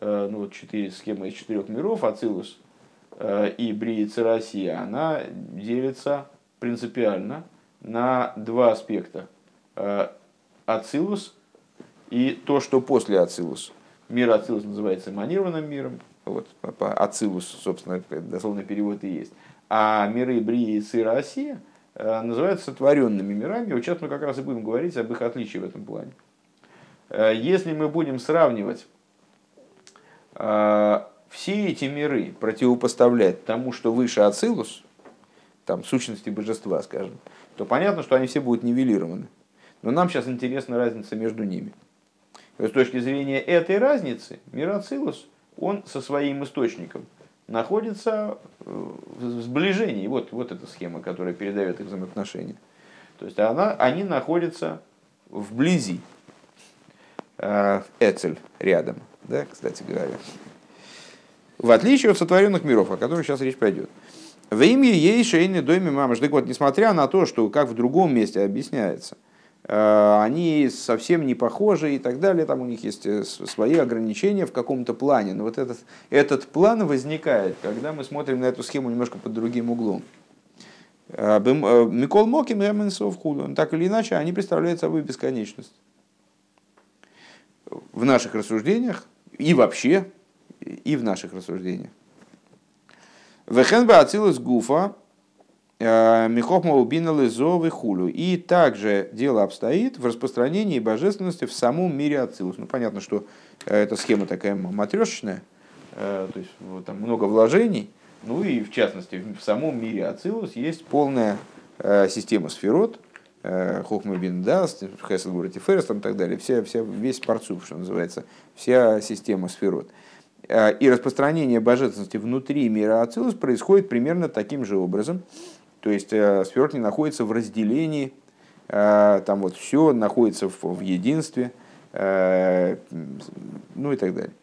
Ну, вот четыре схемы из четырех миров, Ацилус и Бриица Россия, она делится принципиально на два аспекта. Ацилус – и то, что после Ацилус. Мир Ацилус называется эманированным миром. Вот, Ацилус, собственно, дословный перевод и есть. А миры Брии и Сыра Осия э, называются сотворенными мирами. Вот сейчас мы как раз и будем говорить об их отличии в этом плане. Э, если мы будем сравнивать э, все эти миры, противопоставлять тому, что выше Ацилус, там, сущности божества, скажем, то понятно, что они все будут нивелированы. Но нам сейчас интересна разница между ними – с точки зрения этой разницы, Мирацилус, он со своим источником находится в сближении. Вот, вот эта схема, которая передает их взаимоотношения. То есть она, они находятся вблизи. Э, Эцель рядом, да, кстати говоря. В отличие от сотворенных миров, о которых сейчас речь пойдет. В имя ей шейны доме мамаш. Так вот, несмотря на то, что как в другом месте объясняется – Э, они совсем не похожи и так далее, там у них есть э, свои ограничения в каком-то плане. Но вот этот, этот план возникает, когда мы смотрим на эту схему немножко под другим углом. Э, Микол Моким и Худу. Так или иначе, они представляют собой бесконечность. В наших рассуждениях и вообще, и в наших рассуждениях. Вехенба Ацилус Гуфа Э, Михохма убина лызовы хулю. И также дело обстоит в распространении божественности в самом мире Ацилус. Ну, понятно, что э, эта схема такая матрешечная, э, то есть там много вложений. Ну и в частности, в самом мире Ацилус есть полная система сферот, Хохма бин Даст, Хесед Гурати Ферес и так далее, вся, вся, весь парцуф, что называется, вся система сферот. И распространение божественности внутри мира Ацилус происходит примерно таким же образом. То есть э, сферот не находится в разделении, э, там вот все находится в, единстве, э, ну и так далее.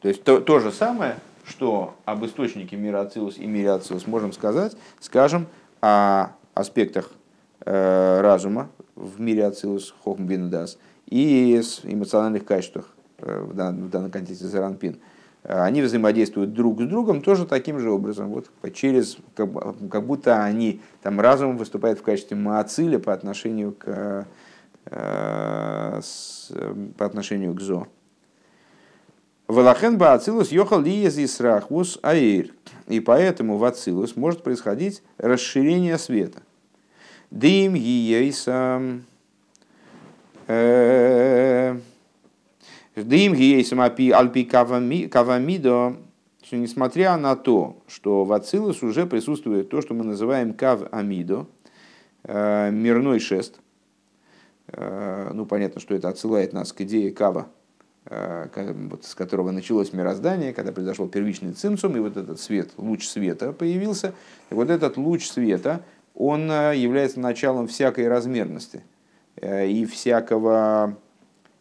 То есть то, то же самое, что об источнике мира Ацилус и мире Ацилус можем сказать, скажем, о аспектах разума в мире Ацилус, Хохм Бинудас, и эмоциональных качествах в данном, в данном контексте Заранпин – они взаимодействуют друг с другом тоже таким же образом, вот через, как, как будто они там разум выступает в качестве маациля по отношению к, э, с, по отношению к зо. Валахен Баацилус ехал ли из Исрахвус Аир. И поэтому в Ацилус может происходить расширение света. Дим гиейсам э, Дим гиейсам альпи кавамидо что несмотря на то, что в Ацилус уже присутствует то, что мы называем кав амидо, э, мирной шест, э, ну понятно, что это отсылает нас к идее кава, э, с которого началось мироздание, когда произошел первичный цимсум, и вот этот свет, луч света появился. И вот этот луч света, он является началом всякой размерности и всякого,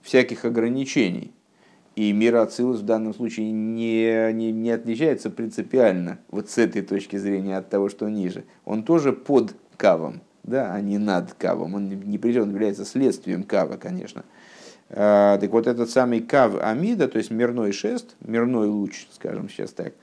всяких ограничений. И мир Ацилус в данном случае не, не, не отличается принципиально вот с этой точки зрения от того, что ниже. Он тоже под кавом, да, а не над кавом. Он не прежде, он является следствием кава, конечно. А, так вот этот самый кав Амида, то есть мирной шест, мирной луч, скажем сейчас так,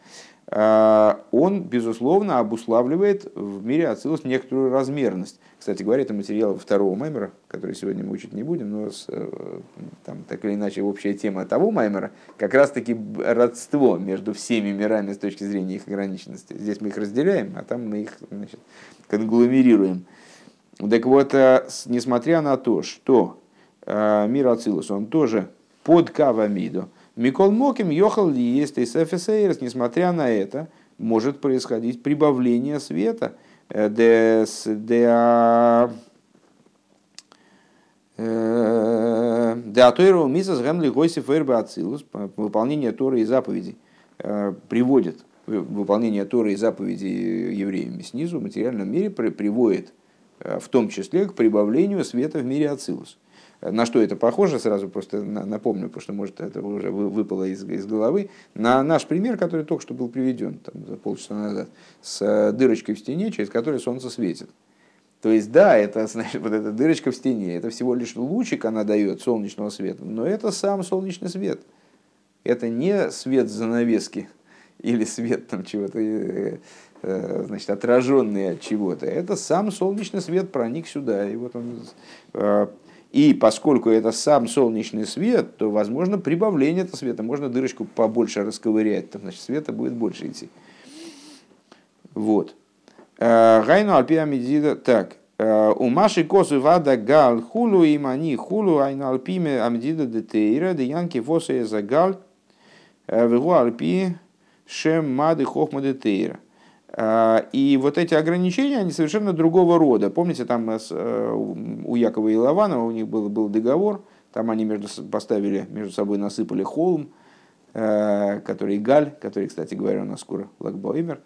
он, безусловно, обуславливает в мире Ацилус некоторую размерность. Кстати говоря, это материал второго маймера, который сегодня мы учить не будем, но с, э, там, так или иначе общая тема того маймера как раз-таки родство между всеми мирами с точки зрения их ограниченности. Здесь мы их разделяем, а там мы их значит, конгломерируем. Так вот, э, несмотря на то, что э, мир Ацилус, он тоже под Кавамиду, Микол Моким ехал ли есть из ФСР, несмотря на это, может происходить прибавление света. Э, де, де, э, Деатойру мисас гемли гойси фейрба ацилус, выполнение Торы и заповедей, э, приводит, выполнение Торы и заповедей евреями снизу в материальном мире приводит в том числе к прибавлению света в мире ацилус. На что это похоже, сразу просто напомню, потому что, может, это уже выпало из, из головы, на наш пример, который только что был приведен там, за полчаса назад, с э, дырочкой в стене, через которую солнце светит. То есть, да, это, значит, вот эта дырочка в стене, это всего лишь лучик она дает солнечного света, но это сам солнечный свет. Это не свет занавески или свет там чего-то, э, э, значит, отраженный от чего-то. Это сам солнечный свет проник сюда, и вот он и поскольку это сам солнечный свет, то возможно прибавление этого света. Можно дырочку побольше расковырять, там, значит, света будет больше идти. Вот. Э, Гайну Альпия Медида. Так. Э, у Маши Косу Вада Гал Хулу и Мани Хулу Айну Альпиме Амдида Детейра Деянки Фоса Загал э, Вегу Альпи Шем Мады Хохма Детейра. А, и вот эти ограничения, они совершенно другого рода. Помните, там э, у Якова и Лаванова у них был, был договор, там они между, поставили, между собой насыпали холм, э, который Галь, который, кстати говоря, у нас скоро Лагбоимер,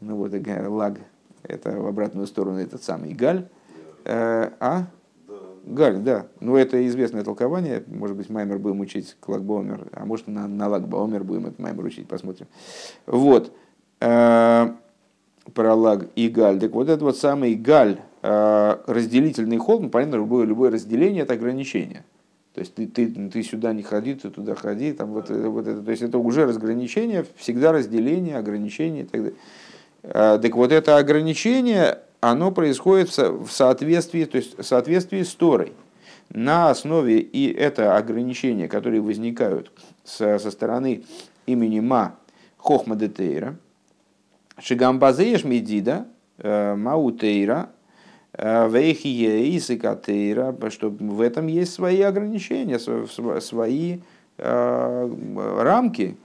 ну вот Лаг, это в обратную сторону этот самый Галь. Э, а? Галь, да. Ну, это известное толкование. Может быть, Маймер будем учить к Лагбоумер, а может, на, на Лагбоумер будем этот Маймер учить, посмотрим. Вот про лаг и галь. Так вот этот вот самый галь, э, разделительный холм, понятно, любое, любое разделение это ограничение. То есть ты, ты, ты сюда не ходи, ты туда ходи, там вот, вот это, то есть это уже разграничение, всегда разделение, ограничение и так далее. Э, так вот это ограничение, оно происходит в соответствии, то есть в соответствии с Торой. На основе и это ограничения, которые возникают со, со стороны имени Ма Хохма Детейра, Шигамбазееш медида, маутейра, вейхие исикатейра, что в этом есть свои ограничения, свои рамки,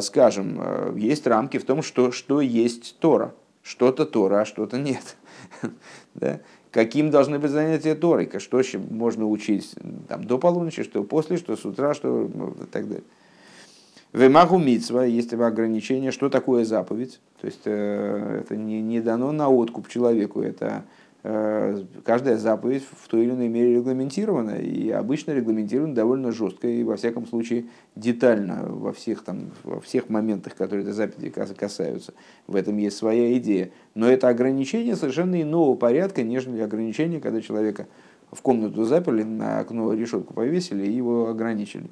скажем, есть рамки в том, что, что есть Тора. Что-то Тора, а что-то нет. да? Каким должны быть занятия Торой, что можно учить там, до полуночи, что после, что с утра, что ну, и так далее. Вемагу митсва, есть ограничение, что такое заповедь. То есть э, это не, не дано на откуп человеку, это э, каждая заповедь в той или иной мере регламентирована, и обычно регламентирована довольно жестко и во всяком случае детально во всех, там, во всех моментах, которые этой заповеди касаются. В этом есть своя идея. Но это ограничение совершенно иного порядка, нежели ограничение, когда человека в комнату заперли, на окно решетку повесили и его ограничили.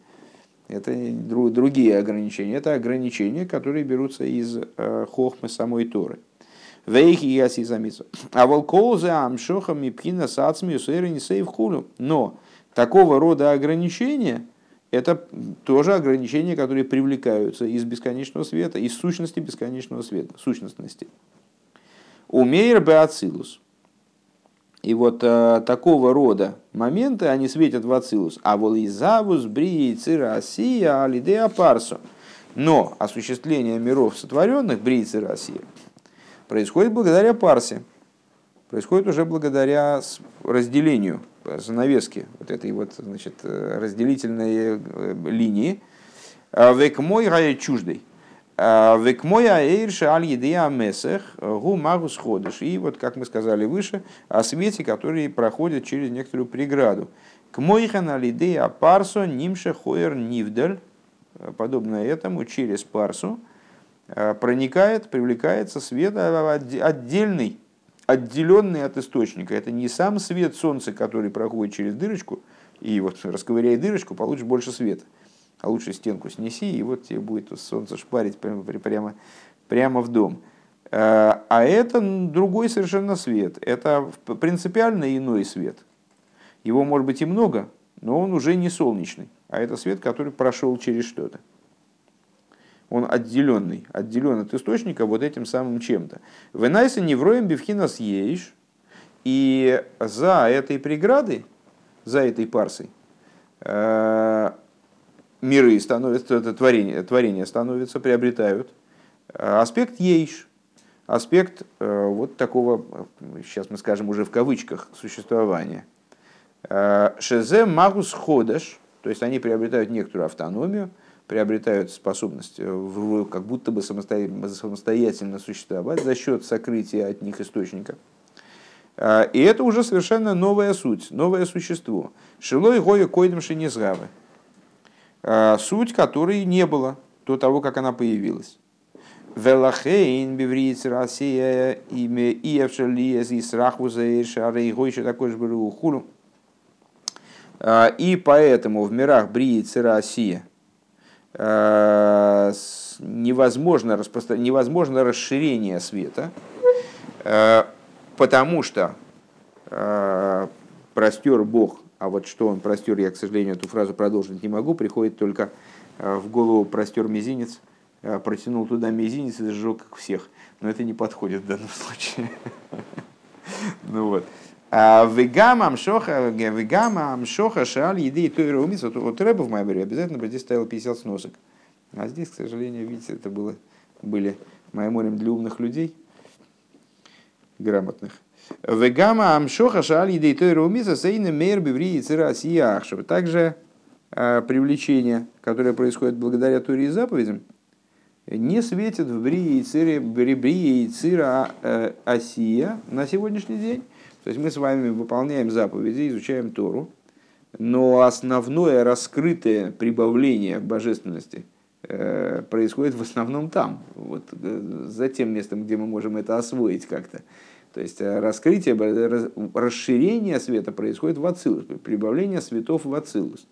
Это другие ограничения. Это ограничения, которые берутся из э, хохмы самой Торы. Вейхи и асизамицу. А волкоузы амшохами пхина сацмию сейв хулю. Но такого рода ограничения, это тоже ограничения, которые привлекаются из бесконечного света, из сущности бесконечного света, сущностности. Умейр беацилус. И вот э, такого рода моменты, они светят в ацилус. А волизавус, брии, цира, асия, алидеа парсо. Но осуществление миров сотворенных, брии, цира, асия, происходит благодаря парсе. Происходит уже благодаря разделению занавески вот этой вот значит, э, разделительной э, линии. Век мой гая чуждый. Век мой аэйрши аль едея месех гу магус ходыш. И вот, как мы сказали выше, о свете, который проходит через некоторую преграду. К мойхан алидея парсо нимше хоер нивдаль. Подобно этому, через парсу э, проникает, привлекается свет отдельный отделенный от источника. Это не сам свет солнца, который проходит через дырочку, и вот расковыряй дырочку, получишь больше света. А лучше стенку снеси, и вот тебе будет солнце шпарить прямо, прямо, прямо в дом. А, а это другой совершенно свет. Это принципиально иной свет. Его может быть и много, но он уже не солнечный. А это свет, который прошел через что-то он отделенный, отделен от источника вот этим самым чем-то. Венайса невроем бифхинас ейш, и за этой преградой, за этой парсой, э, миры становятся, это творение, творение становится, приобретают э, аспект ейш, аспект э, вот такого, сейчас мы скажем уже в кавычках, существования. Шезе магус ходаш, то есть они приобретают некоторую автономию, приобретают способность э, как будто бы самостоятельно существовать за счет сокрытия от них источника. И это уже совершенно новая суть, новое существо. Шилой гоя койдем шинизгавы. А, суть которой не было до того, как она появилась. Велахейн бивриц Россия имя Иевшалиес и Срахвузаэша Арейгойша такой же был хулу. А, и поэтому в мирах Бриицы Россия Э, невозможно, распро... невозможно расширение света, э, потому что э, простер Бог, а вот что он простер, я, к сожалению, эту фразу продолжить не могу, приходит только в голову простер мизинец, протянул туда мизинец и зажег как всех. Но это не подходит в данном случае. Ну вот. А вегама амшоха, вегама амшоха шааль еды и тойра умица. Вот Рэба в Майбере обязательно бы здесь ставил 50 сносок. А здесь, к сожалению, видите, это было, были майморем для умных людей, грамотных. Вегама амшоха шааль еды и тойра умица сейна мейр биври и сияхшев. Также а, привлечение, которое происходит благодаря Туре и заповедям, не светит в брии и цире, брии и цира а, асия на сегодняшний день, то есть мы с вами выполняем заповеди, изучаем Тору, но основное раскрытое прибавление божественности э, происходит в основном там, вот э, за тем местом, где мы можем это освоить как-то. То есть э, раскрытие, расширение света происходит в Ацилус, прибавление светов в Ацилус.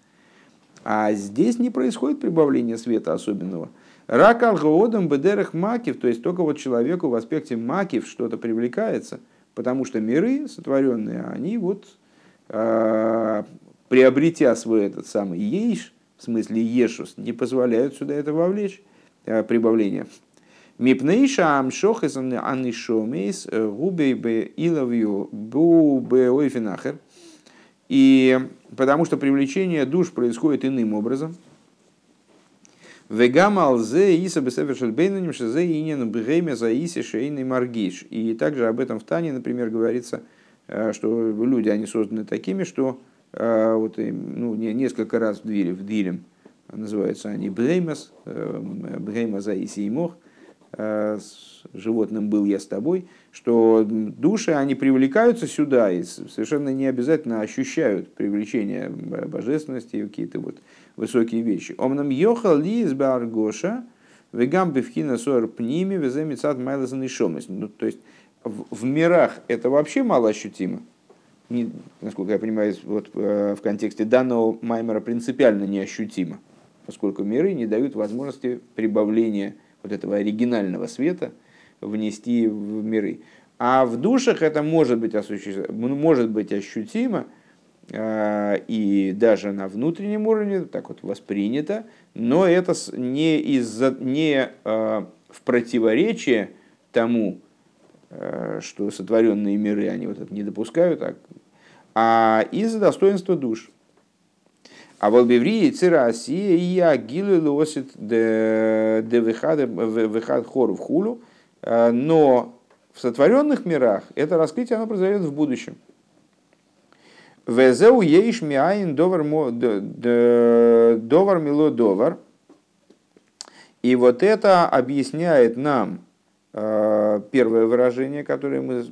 А здесь не происходит прибавление света особенного. Рак алгоодом бедерах макив, то есть только вот человеку в аспекте макив что-то привлекается – Потому что миры сотворенные, они вот э, приобретя свой этот самый ейш, в смысле ешус, не позволяют сюда это вовлечь, э, прибавление. Мипнейша амшох из анишомейс э, губей бе иловью бу бе ойфинахер. И потому что привлечение душ происходит иным образом – Вегама алзе иса бесефершель бейнаним шезе инин бгейме за иси шейный маргиш. И также об этом в Тане, например, говорится, э, что люди, они созданы такими, что э, вот, ну, несколько раз в двире, в двирем называются они бгеймас, бгейма за иси и мох, животным был я с тобой, что души, они привлекаются сюда и совершенно не обязательно ощущают привлечение божественности, какие-то вот высокие вещи. Омнам йохал ли из баргоша, вегам бифхина сор пними, веземицат майлазан и Ну, то есть в, в мирах это вообще мало ощутимо. Не, насколько я понимаю, вот, э, в контексте данного маймера принципиально неощутимо, поскольку миры не дают возможности прибавления вот этого оригинального света внести в миры. А в душах это может быть, осуществ... может быть ощутимо, и даже на внутреннем уровне так вот воспринято, но это не, из-за, не в противоречие тому, что сотворенные миры, они вот это не допускают, а, а из-за достоинства душ. А в Албеврии цира Асия и я гилу лосит де выхад хору в хулу, но в сотворенных мирах это раскрытие оно произойдет в будущем. Везеу ейш миаин довар мило довар. И вот это объясняет нам э, первое выражение, которое мы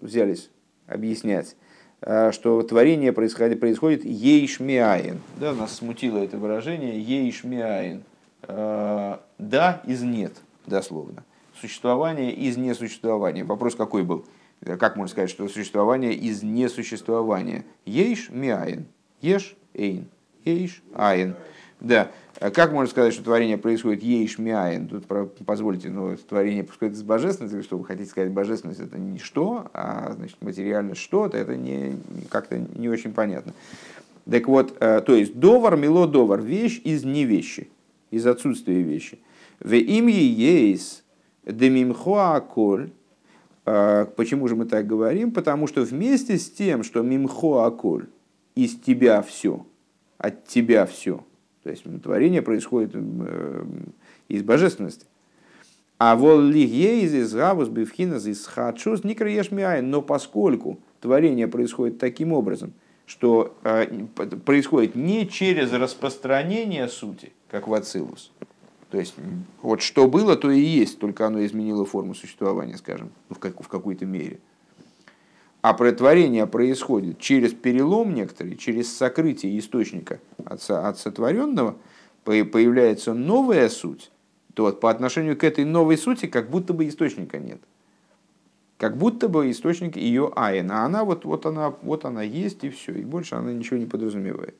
взялись объяснять, э, что творение происходит, происходит ейшмиаин. Да, нас смутило это выражение ейшмиаин. Э, да из нет, дословно существование из несуществования. Вопрос какой был? Как можно сказать, что существование из несуществования? Ейш миаин. Еш эйн. Ейш айн. Да. Как можно сказать, что творение происходит ейш миаин? Тут позвольте, но творение происходит из божественности. Что вы хотите сказать, божественность это не что, а значит, материально что-то, это не, как-то не очень понятно. Так вот, э, то есть довар, мило довар, вещь из невещи, из отсутствия вещи. В имя есть Демимхоа коль. А, почему же мы так говорим? Потому что вместе с тем, что мимхоа коль, из тебя все, от тебя все, то есть творение происходит э, из божественности. А вол из гавус бифхина из никроеш но поскольку творение происходит таким образом, что э, происходит не через распространение сути, как в Ацилус, то есть, вот что было, то и есть, только оно изменило форму существования, скажем, в, как, в какой-то мере. А протворение происходит через перелом некоторый, через сокрытие источника от, от сотворенного, появляется новая суть, то вот по отношению к этой новой сути как будто бы источника нет. Как будто бы источник ее айн, а она вот, вот, она, вот она есть и все, и больше она ничего не подразумевает.